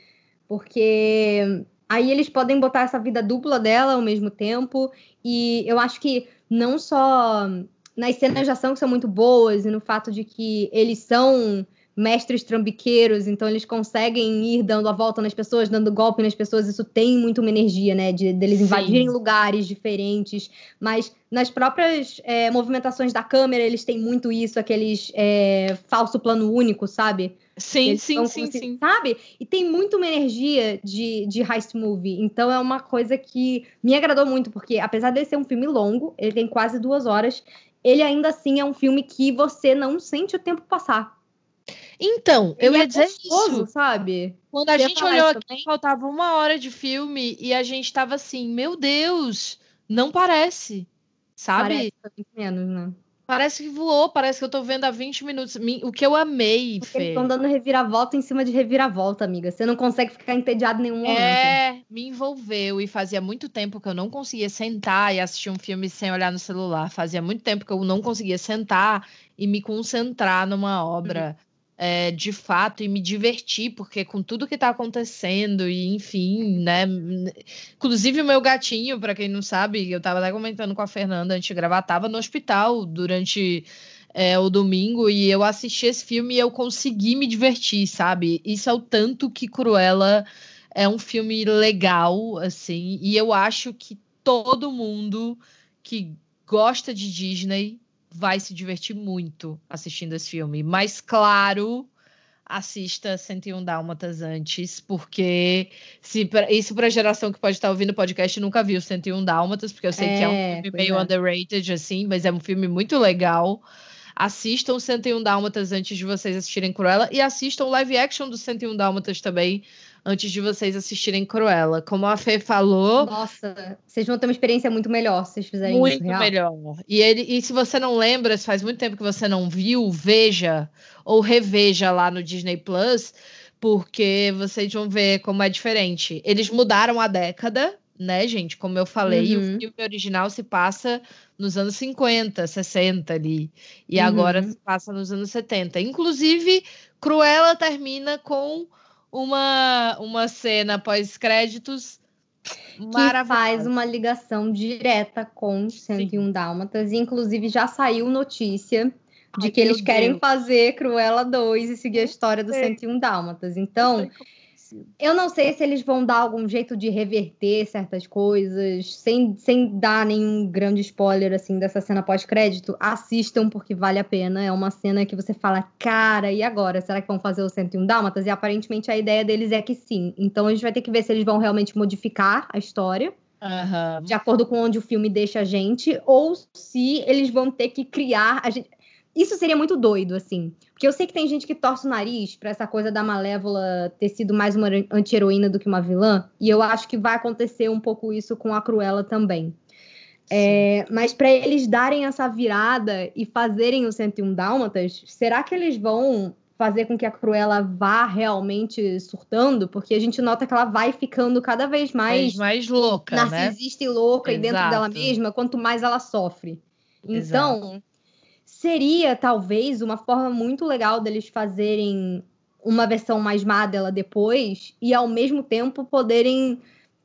C: porque aí eles podem botar essa vida dupla dela ao mesmo tempo, e eu acho que não só nas cenas de ação que são muito boas, e no fato de que eles são mestres trambiqueiros, então eles conseguem ir dando a volta nas pessoas, dando golpe nas pessoas, isso tem muito uma energia, né, de deles invadirem lugares diferentes, mas nas próprias é, movimentações da câmera, eles têm muito isso, aqueles é, falso plano único, sabe?
B: Sim,
C: Eles
B: sim, sim,
C: conseguir-
B: sim.
C: Sabe? E tem muito uma energia de, de heist movie. Então é uma coisa que me agradou muito, porque apesar dele ser um filme longo, ele tem quase duas horas, ele ainda assim é um filme que você não sente o tempo passar.
B: Então, eu ia
C: é
B: dizer
C: gostoso,
B: isso.
C: sabe?
B: Quando a gente olhou aqui, faltava uma hora de filme e a gente tava assim, meu Deus, não parece. Sabe?
C: Parece menos, né?
B: Parece que voou, parece que eu tô vendo há 20 minutos. Mi- O que eu amei,
C: Porque
B: Fê.
C: estão dando reviravolta em cima de reviravolta, amiga. Você não consegue ficar entediado em nenhum momento.
B: É, me envolveu e fazia muito tempo que eu não conseguia sentar e assistir um filme sem olhar no celular. Fazia muito tempo que eu não conseguia sentar e me concentrar numa obra é, de fato e me divertir, porque com tudo que tá acontecendo e enfim, né? Inclusive o meu gatinho, para quem não sabe, eu tava até comentando com a Fernanda antes de gravar, tava no hospital durante é, o domingo e eu assisti esse filme e eu consegui me divertir, sabe? Isso é o tanto que Cruella é um filme legal, assim, e eu acho que todo mundo que gosta de Disney vai se divertir muito assistindo esse filme. Mas, claro, assista 101 Dálmatas antes, porque se pra- isso para a geração que pode estar ouvindo o podcast nunca viu 101 Dálmatas, porque eu sei que é um
C: É,
B: filme meio
C: é.
B: underrated, assim, mas é um filme muito legal. Assistam 101 Dálmatas antes de vocês assistirem Cruella e assistam o live action do 101 Dálmatas também antes de vocês assistirem Cruella. Como a Fê falou,
C: Nossa, vocês vão ter uma experiência muito melhor se vocês fizerem
B: muito
C: isso, real.
B: melhor. E, ele, e se você não lembra, se faz muito tempo que você não viu, veja ou reveja lá no Disney Plus, porque vocês vão ver como é diferente. Eles mudaram a década, né, gente? Como eu falei,
C: Uhum.
B: o filme original se passa nos anos 50, 60 ali. E
C: Uhum.
B: agora se passa nos anos 70. Inclusive, Cruella termina com uma, uma cena pós-créditos
C: que faz uma ligação direta com 101 Dálmatas. E, inclusive, já saiu notícia de
B: Ai,
C: que eles querem
B: Deus.
C: fazer Cruella 2 e seguir a história do
B: sei.
C: 101 Dálmatas. Então, eu não sei se eles vão dar algum jeito de reverter certas coisas, sem, sem dar nenhum grande spoiler, assim, dessa cena pós-crédito. Assistam, porque vale a pena. É uma cena que você fala, cara, e agora? Será que vão fazer o 101 Dálmatas? E aparentemente a ideia deles é que sim. Então a gente vai ter que ver se eles vão realmente modificar a história
B: Aham.
C: de acordo com onde o filme deixa a gente, ou se eles vão ter que criar. A gente... Isso seria muito doido, assim. Porque eu sei que tem gente que torce o nariz pra essa coisa da Malévola ter sido mais uma anti-heroína do que uma vilã, e eu acho que vai acontecer um pouco isso com a Cruella também. É, mas para eles darem essa virada e fazerem o 101 Dálmatas, será que eles vão fazer com que a Cruella vá realmente surtando? Porque a gente nota que ela vai ficando cada vez mais
B: mais, mais louca, né?
C: narcisista e louca e dentro
B: Exato.
C: dela mesma, quanto mais ela sofre. Então, seria talvez uma forma muito legal deles fazerem uma versão mais má dela depois e ao mesmo tempo poderem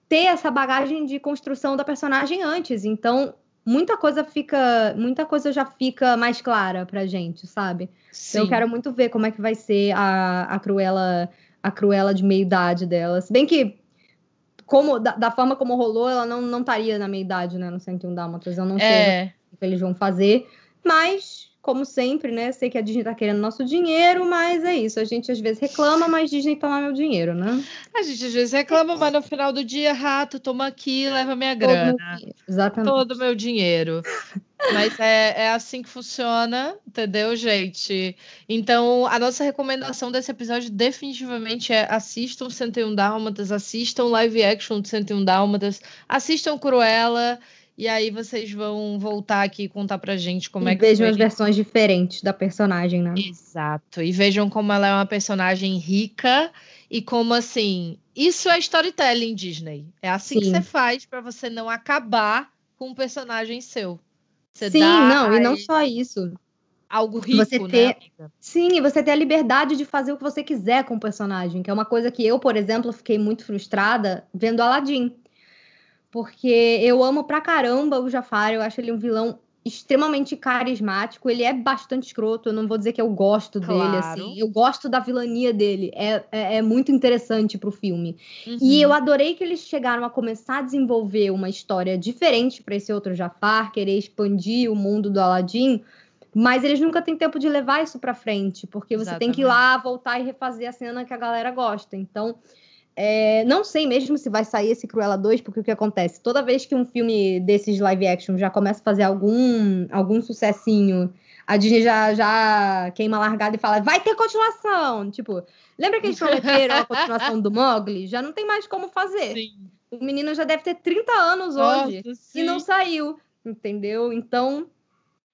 C: ter essa bagagem de construção da personagem antes. Então, muita coisa fica, muita coisa já fica mais clara pra gente, sabe?
B: Sim.
C: Então, eu quero muito ver como é que vai ser a, a Cruella, a Cruella de meia idade dela. Se bem que como da, da forma como rolou, ela não não estaria na meia idade, né, no 101 Dálmatas. Eu não sei
B: É,
C: o que eles vão fazer, mas como sempre, né, sei que a Disney tá querendo nosso dinheiro, mas é isso. A gente às vezes reclama, mas Disney toma meu dinheiro, né?
B: a gente às vezes reclama, mas no final do dia, rato, toma aqui, leva minha
C: Todo
B: grana.
C: Exatamente.
B: Todo o meu dinheiro. Mas é, é assim que funciona, entendeu, gente? Então, a nossa recomendação desse episódio definitivamente é assistam 101 Dálmatas, assistam live action de 101 Dálmatas, assistam Cruella E aí vocês vão voltar aqui e contar pra gente como
C: e
B: é que
C: vejam as versões diferentes da personagem, né?
B: Exato. E vejam como ela é uma personagem rica e como assim, isso é storytelling Disney. É assim que
C: Sim.
B: você faz pra você não acabar com um personagem seu. Você
C: Sim, não, e não
B: ele
C: só isso.
B: algo rico,
C: você
B: né?
C: ter-
B: amiga?
C: Sim, e você ter a liberdade de fazer o que você quiser com o personagem, que é uma coisa que eu, por exemplo, fiquei muito frustrada vendo Aladdin. Porque eu amo pra caramba o Jafar, eu acho ele um vilão extremamente carismático, ele é bastante escroto, eu não vou dizer que eu gosto dele,
B: Claro.
C: assim, eu gosto da vilania dele, é, é, é muito interessante pro filme.
B: Uhum.
C: E eu adorei que eles chegaram a começar a desenvolver uma história diferente para esse outro Jafar, querer expandir o mundo do Aladdin, mas eles nunca têm tempo de levar isso para frente, porque você tem que ir lá, voltar e refazer a cena que a galera gosta. Então, é, não sei mesmo se vai sair esse Cruella 2, porque o que acontece? Toda vez que um filme desses live action já começa a fazer algum, algum sucessinho, a Disney já, já queima a largada e fala, vai ter continuação! Tipo, lembra que eles prometeram a continuação do Mogli? Já não tem mais como fazer.
B: Sim.
C: O menino já deve ter 30 anos hoje e não saiu, entendeu? Então,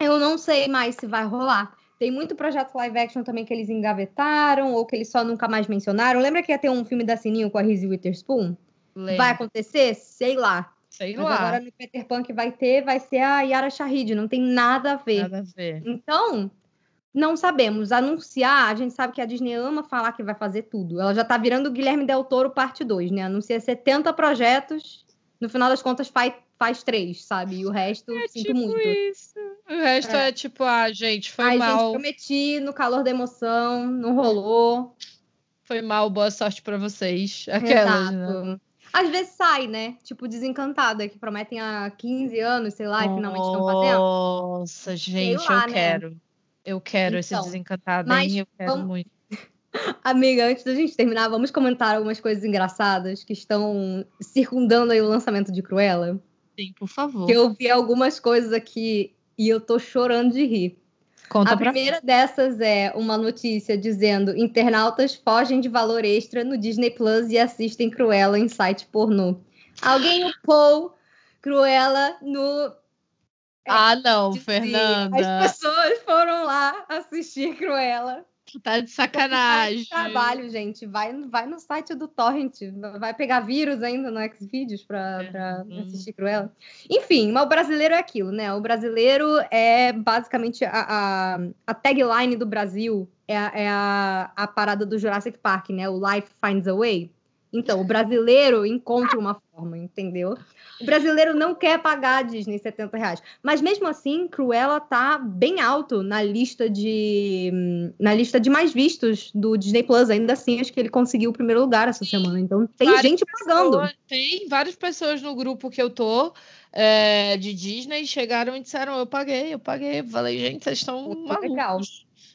C: eu não sei mais se vai rolar. Tem muito projeto live action também que eles engavetaram ou que eles só nunca mais mencionaram. Lembra que ia ter um filme da Sininho com a Reese Witherspoon?
B: Lembro.
C: Vai acontecer? Sei lá.
B: Sei
C: Mas
B: lá.
C: agora no Peter Pan que vai ter, vai ser a Yara Shahid. Não tem nada a ver.
B: Nada a ver.
C: Então, não sabemos. Anunciar, a gente sabe que a Disney ama falar que vai fazer tudo. Ela já tá virando o Guilherme Del Toro parte 2, né? Anuncia 70 projetos, no final das contas faz, faz três, sabe? E o resto,
B: É
C: sinto
B: tipo
C: muito.
B: isso. O resto é,
C: É.
B: tipo, ah, gente, foi
C: Ai,
B: mal.
C: gente, prometi no calor da emoção, não rolou.
B: Foi mal, boa sorte pra vocês. Aquelas, né?
C: Exato. Às vezes sai, né? Tipo, desencantada, que prometem há 15 anos, sei lá, e finalmente estão fazendo.
B: Nossa, gente,
C: lá,
B: eu
C: né?
B: quero. Eu quero esse
C: Então,
B: desencantado,
C: mas
B: hein? Eu quero
C: vamos-
B: muito.
C: Amiga, antes da gente terminar, vamos comentar algumas coisas engraçadas que estão circundando aí o lançamento de Cruella.
B: Sim, por favor.
C: Que eu vi algumas coisas aqui e eu tô chorando de rir.
B: Conta
C: A primeira dessas é uma notícia dizendo: internautas fogem de valor extra no Disney Plus e assistem Cruella em site pornô. Alguém upou Cruella no.
B: Ah, não. Fernanda.
C: As pessoas foram lá assistir Cruella.
B: Tá de sacanagem.
C: faz Trabalho, gente. Vai, vai no site do Torrent. Vai pegar vírus ainda no Xvideos pra, pra
B: Uhum.
C: assistir Cruella. Enfim, mas o brasileiro é aquilo, né? O brasileiro é basicamente a, a, a tagline do Brasil é, a, é a, a parada do Jurassic Park, né? O Life Finds a Way. Então, o brasileiro encontra uma forma, entendeu? O brasileiro não quer pagar a Disney 70 reais. Mas mesmo assim, Cruella tá bem alto na lista de na lista de mais vistos do Disney Plus. Ainda assim, acho que ele conseguiu o primeiro lugar essa semana. Então tem
B: Várias
C: gente pagando.
B: Pessoas- Tem várias pessoas no grupo que eu tô é, de Disney chegaram e disseram: Eu paguei, eu paguei. Eu falei, gente, vocês estão malucos.
C: legal.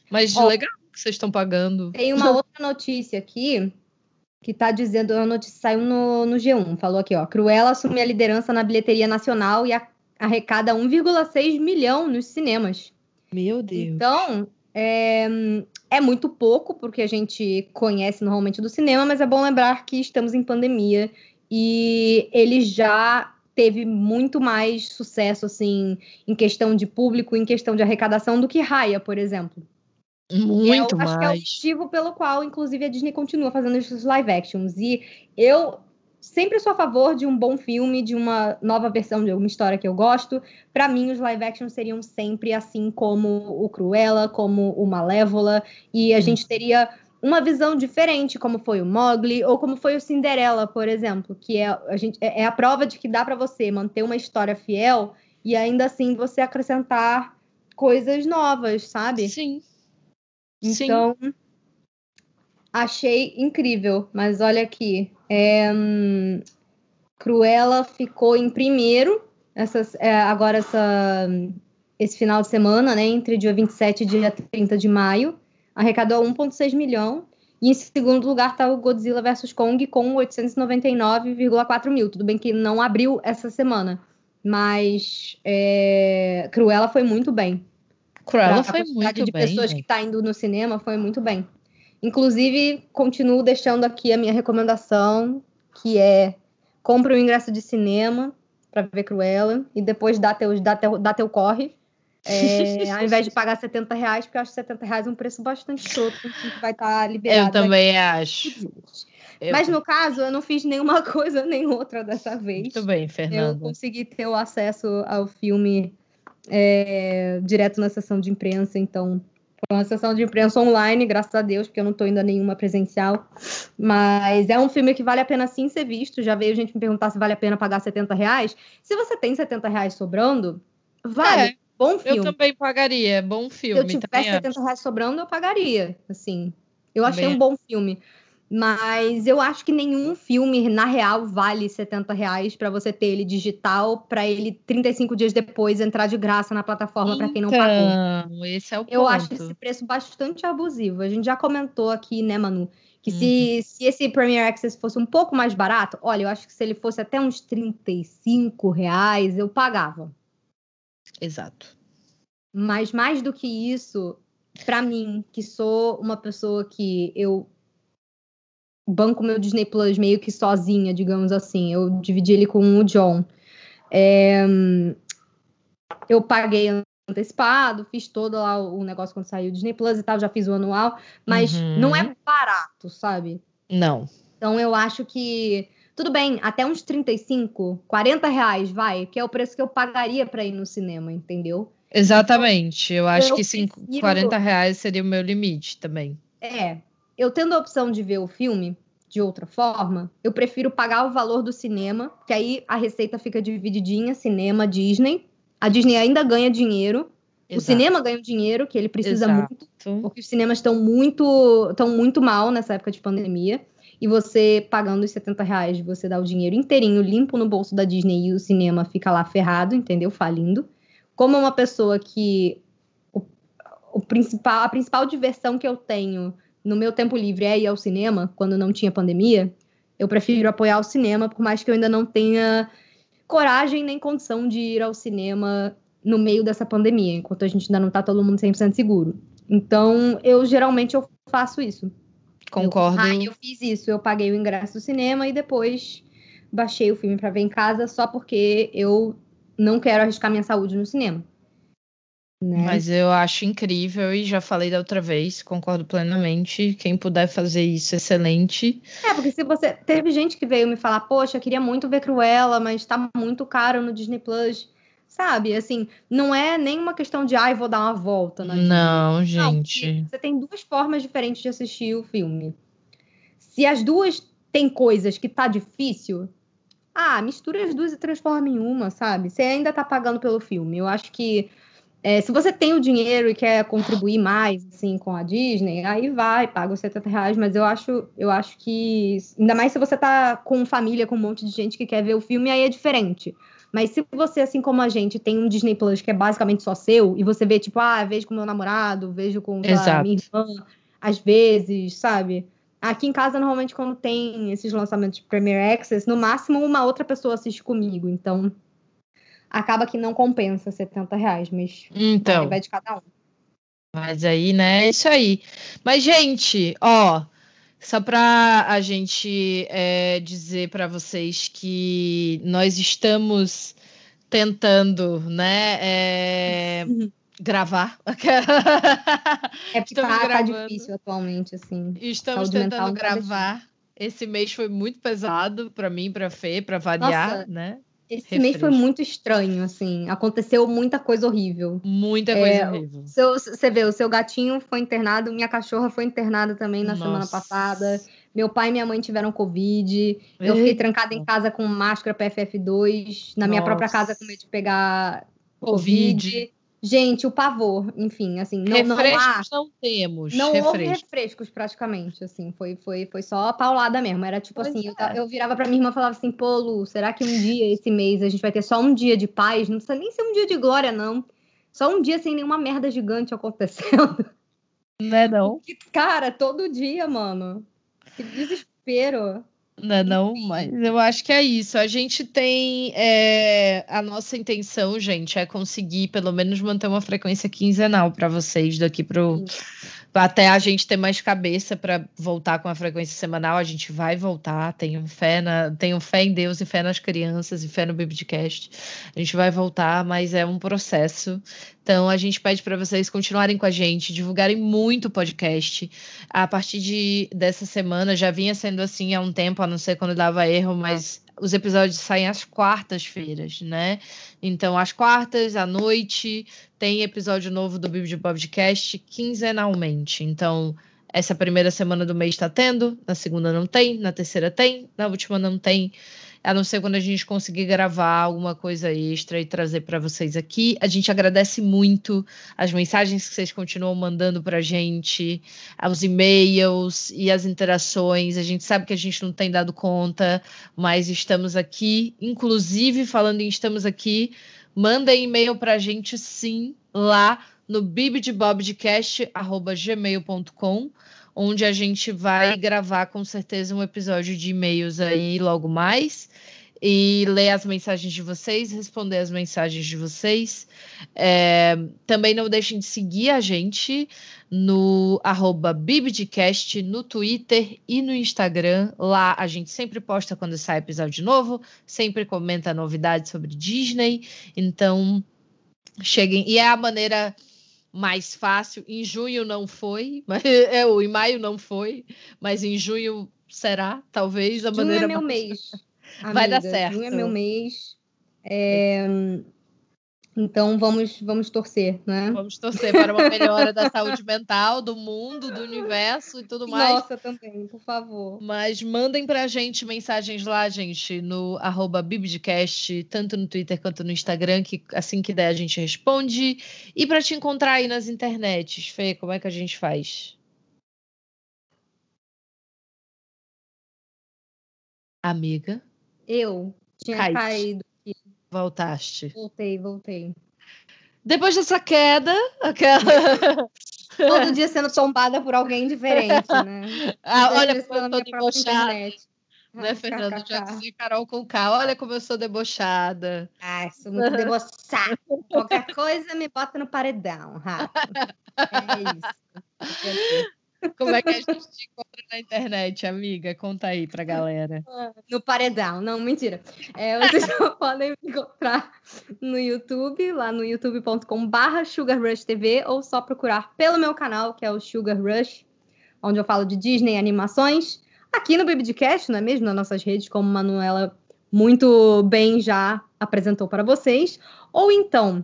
B: Mas
C: Ó,
B: legal que vocês estão pagando.
C: Tem uma outra notícia aqui que tá dizendo, a notícia saiu no, no G1, falou aqui, ó, Cruella assume a liderança na bilheteria nacional e arrecada 1,6 milhão nos cinemas.
B: Meu Deus.
C: Então, é, é muito pouco, porque a gente conhece normalmente do cinema, mas é bom lembrar que estamos em pandemia e ele já teve muito mais sucesso, assim, em questão de público, em questão de arrecadação, do que Raya, por exemplo.
B: Muito
C: eu acho que é o
B: mais.
C: motivo pelo qual, inclusive, a Disney continua fazendo esses live actions. E eu sempre sou a favor de um bom filme, de uma nova versão de alguma história que eu gosto. Para mim, os live actions seriam sempre assim como o Cruella, como o Malévola, e a
B: Hum.
C: gente teria uma visão diferente, como foi o Mowgli ou como foi o Cinderela, por exemplo, que é a, gente, é é a prova de que dá para você manter uma história fiel e ainda assim você acrescentar coisas novas, sabe?
B: Sim. Sim.
C: Então, achei incrível. Mas olha aqui. é, hum, Cruella ficou em primeiro essas, é, agora essa, esse final de semana, né? Entre dia 27 e dia 30 de maio. Arrecadou 1,6 milhão. E em segundo lugar está o Godzilla vs. Kong com 899,4 mil. Tudo bem que não abriu essa semana. Mas é, Cruella foi muito bem
B: Cruella foi
C: quantidade
B: muito
C: de
B: bem.
C: pessoas
B: gente.
C: que tá indo no cinema foi muito bem. Inclusive, continuo deixando aqui a minha recomendação, que é compre o ingresso de cinema para ver Cruella e depois dá teu, dá teu, dá teu corre. É, ao invés de pagar 70 reais, porque eu acho 70 reais um preço bastante choto, que vai estar tá liberado.
B: Eu também acho.
C: Eu... Mas no caso, eu não fiz nenhuma coisa nem outra dessa vez.
B: Muito bem, Fernanda.
C: Eu consegui ter o acesso ao filme é, direto na sessão de imprensa, então foi uma sessão de imprensa online, graças a Deus, porque eu não estou indo a nenhuma presencial. Mas é um filme que vale a pena sim ser visto. Já veio gente me perguntar se vale a pena pagar 70 reais. Se você tem 70 reais sobrando, vale. É, bom filme.
B: Eu também pagaria, é bom filme.
C: Se eu tivesse 70 acho. reais sobrando, eu pagaria. Assim, eu achei um bom filme. Mas eu acho que nenhum filme, na real, vale 70 reais para você ter ele digital, para ele 35 dias depois entrar de graça na plataforma para quem não pagou.
B: Então, esse é o ponto.
C: Eu acho esse preço bastante abusivo. A gente já comentou aqui, né, Manu? Que uhum. se, se esse Premier Access fosse um pouco mais barato, olha, eu acho que se ele fosse até uns 35 reais, eu pagava.
B: Exato.
C: Mas mais do que isso, para mim, que sou uma pessoa que eu banco meu Disney Plus meio que sozinha, digamos assim. Eu dividi ele com o John. É, eu paguei antecipado, fiz todo lá o negócio quando saiu o Disney Plus e tal, já fiz o anual, mas uhum. não é barato, sabe?
B: Não.
C: Então eu acho que tudo bem, até uns 35, 40 reais, vai, que é o preço que eu pagaria para ir no cinema, entendeu?
B: Exatamente. Eu acho eu que cinco, 40 reais seria o meu limite também.
C: É, eu tendo a opção de ver o filme de outra forma, eu prefiro pagar o valor do cinema, que aí a receita fica divididinha, cinema, Disney. A Disney ainda ganha dinheiro. Exato. O cinema ganha dinheiro que ele precisa Exato. muito, porque os cinemas estão muito, estão muito mal nessa época de pandemia. E você pagando os 70 reais, você dá o dinheiro inteirinho limpo no bolso da Disney e o cinema fica lá ferrado, entendeu? Falindo. Como é uma pessoa que o, o principal, a principal diversão que eu tenho no meu tempo livre é ir ao cinema, quando não tinha pandemia, eu prefiro apoiar o cinema, por mais que eu ainda não tenha coragem nem condição de ir ao cinema no meio dessa pandemia, enquanto a gente ainda não tá todo mundo 100% seguro. Então, eu geralmente eu faço isso.
B: Concordo.
C: Eu, ah, eu fiz isso, eu paguei o ingresso do cinema e depois baixei o filme para ver em casa só porque eu não quero arriscar minha saúde no cinema.
B: Né? Mas eu acho incrível e já falei da outra vez, concordo plenamente. Quem puder fazer isso, excelente.
C: É, porque se você. Teve gente que veio me falar, poxa, eu queria muito ver Cruella, mas tá muito caro no Disney Plus. Sabe, assim, não é nenhuma questão de, ai, ah, vou dar uma volta.
B: Na não, gente.
C: Não, você tem duas formas diferentes de assistir o filme. Se as duas têm coisas que tá difícil, ah, mistura as duas e transforma em uma, sabe? Você ainda tá pagando pelo filme. Eu acho que é, se você tem o dinheiro e quer contribuir mais assim com a Disney, aí vai, paga os 70 reais, mas eu acho, eu acho que. Ainda mais se você tá com família, com um monte de gente que quer ver o filme, aí é diferente. Mas se você, assim como a gente, tem um Disney Plus que é basicamente só seu, e você vê, tipo, ah, vejo com meu namorado, vejo com a minha irmã, às vezes, sabe? Aqui em casa, normalmente, quando tem esses lançamentos de Premier Access, no máximo uma outra pessoa assiste comigo. Então, acaba que não compensa 70 reais, mas
B: então,
C: vai de cada um.
B: Mas aí, né, é isso aí. Mas, gente, ó, só para a gente é, dizer para vocês que nós estamos tentando, né, é, gravar.
C: é porque tá, tá, difícil atualmente, assim.
B: Estamos tentando tá gravar. Esse mês foi muito pesado para mim, para Fê, para variar, Nossa, né?
C: Esse Refresco. mês foi muito estranho, assim. Aconteceu muita coisa horrível.
B: Muita coisa é, horrível.
C: você vê, o seu gatinho foi internado, minha cachorra foi internada também na Nossa. semana passada. Meu pai e minha mãe tiveram Covid. Eu fiquei trancada em casa com máscara PFF2. Na Nossa. minha própria casa com medo de pegar COVID. COVID. Gente, o pavor, enfim, assim, não,
B: refrescos
C: não,
B: há, não temos.
C: Não refrescos. houve refrescos praticamente, assim, foi, foi, foi só a paulada mesmo. Era tipo pois assim, é. eu, eu, virava pra minha irmã e falava assim, pô, Lu, será que um dia, esse mês, a gente vai ter só um dia de paz? Não precisa nem ser um dia de glória, não. Só um dia sem nenhuma merda gigante acontecendo.
B: Não é não?
C: Cara, todo dia, mano. Que desespero.
B: Não, não, mas eu acho que é isso. A gente tem. É, a nossa intenção, gente, é conseguir pelo menos manter uma frequência quinzenal para vocês daqui pro, até a gente ter mais cabeça para voltar com a frequência semanal, a gente vai voltar. Tenho fé, na, tenho fé em Deus e fé nas crianças e fé no Biblicast. A gente vai voltar, mas é um processo. Então a gente pede para vocês continuarem com a gente, divulgarem muito o podcast. A partir de, dessa semana já vinha sendo assim há um tempo, a não ser quando dava erro, mas os episódios saem às quartas-feiras, né? Então, às quartas, à noite, tem episódio novo do Bíblia de Podcast quinzenalmente. Então, essa primeira semana do mês está tendo, na segunda não tem, na terceira tem, na última não tem a não ser quando a gente conseguir gravar alguma coisa extra e trazer para vocês aqui. A gente agradece muito as mensagens que vocês continuam mandando para a gente, os e-mails e as interações. A gente sabe que a gente não tem dado conta, mas estamos aqui. Inclusive, falando em estamos aqui, manda e-mail para a gente sim, lá no bibdebobdcast.gmail.com onde a gente vai gravar com certeza um episódio de e-mails aí logo mais e ler as mensagens de vocês, responder as mensagens de vocês. É, também não deixem de seguir a gente no arroba Bibdcast, no Twitter e no Instagram. Lá a gente sempre posta quando sai episódio novo, sempre comenta novidades sobre Disney. Então, cheguem. E é a maneira mais fácil. Em junho não foi, mas é, em maio não foi, mas em junho será, talvez, a
C: junho é
B: maneira.
C: é meu mais... mês.
B: Amiga, Vai dar certo.
C: Junho é meu mês. É... Então vamos vamos torcer, né?
B: Vamos torcer para uma melhora da saúde mental, do mundo, do universo e tudo mais.
C: Nossa, também, por favor.
B: Mas mandem para a gente mensagens lá, gente, no arroba Bibdcast, tanto no Twitter quanto no Instagram, que assim que der a gente responde. E para te encontrar aí nas internets, Fê, como é que a gente faz? Amiga?
C: Eu tinha caído.
B: Voltaste.
C: Voltei, voltei.
B: Depois dessa queda, aquela.
C: Todo dia sendo tombada por alguém diferente, né?
B: Ah, olha como eu tô debochada. Né, Fernando? Já dizia Carol com K. Olha como eu sou debochada.
C: Ai, sou muito debochada. Qualquer coisa me bota no paredão, Rafa. É isso.
B: Como é que a gente te encontra na internet, amiga? Conta aí pra galera.
C: No paredão, não, mentira. É, vocês podem me encontrar no YouTube, lá no youtube.com/barra Sugar Rush TV, ou só procurar pelo meu canal, que é o Sugar Rush, onde eu falo de Disney animações. Aqui no Bibidcast, não é mesmo? Nas nossas redes, como Manuela muito bem já apresentou para vocês. Ou então,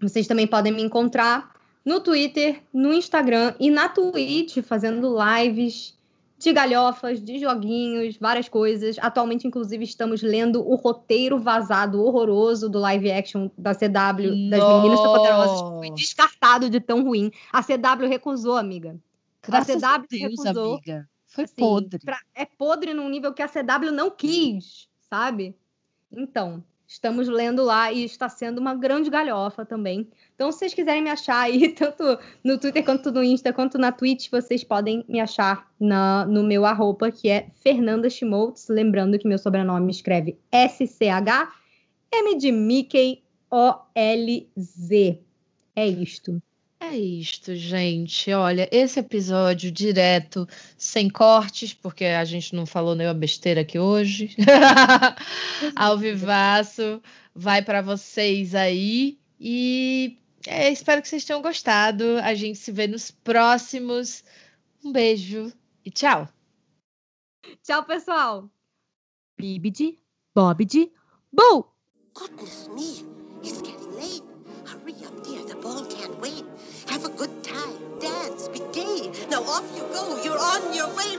C: vocês também podem me encontrar no Twitter, no Instagram e na Twitch, fazendo lives de galhofas, de joguinhos, várias coisas. Atualmente, inclusive, estamos lendo o roteiro vazado horroroso do live action da CW, das. Meninas Poderosas, foi descartado de tão ruim. A CW recusou, amiga.
B: Graças a, CW Deus, recusou. amiga. Foi assim, podre. Pra,
C: é podre num nível que a CW não quis, sabe? Então, estamos lendo lá e está sendo uma grande galhofa também. Então, se vocês quiserem me achar aí, tanto no Twitter quanto no Insta, quanto na Twitch, vocês podem me achar na, no meu arroba, que é Fernanda Schmoltz. Lembrando que meu sobrenome escreve S-C-H-M de Mickey O-L-Z. É isto.
B: É isto, gente. Olha, esse episódio direto, sem cortes, porque a gente não falou nenhuma besteira aqui hoje. Ao vivaço, vai para vocês aí. E é, espero que vocês tenham gostado. A gente se vê nos próximos. Um beijo e tchau.
C: Tchau, pessoal. Bibidi, Bobidi, Boo!
A: Goodness me, it's getting late. Hurry up, dear. Have a good time. Dance, be gay. Now off you go. You're on your way.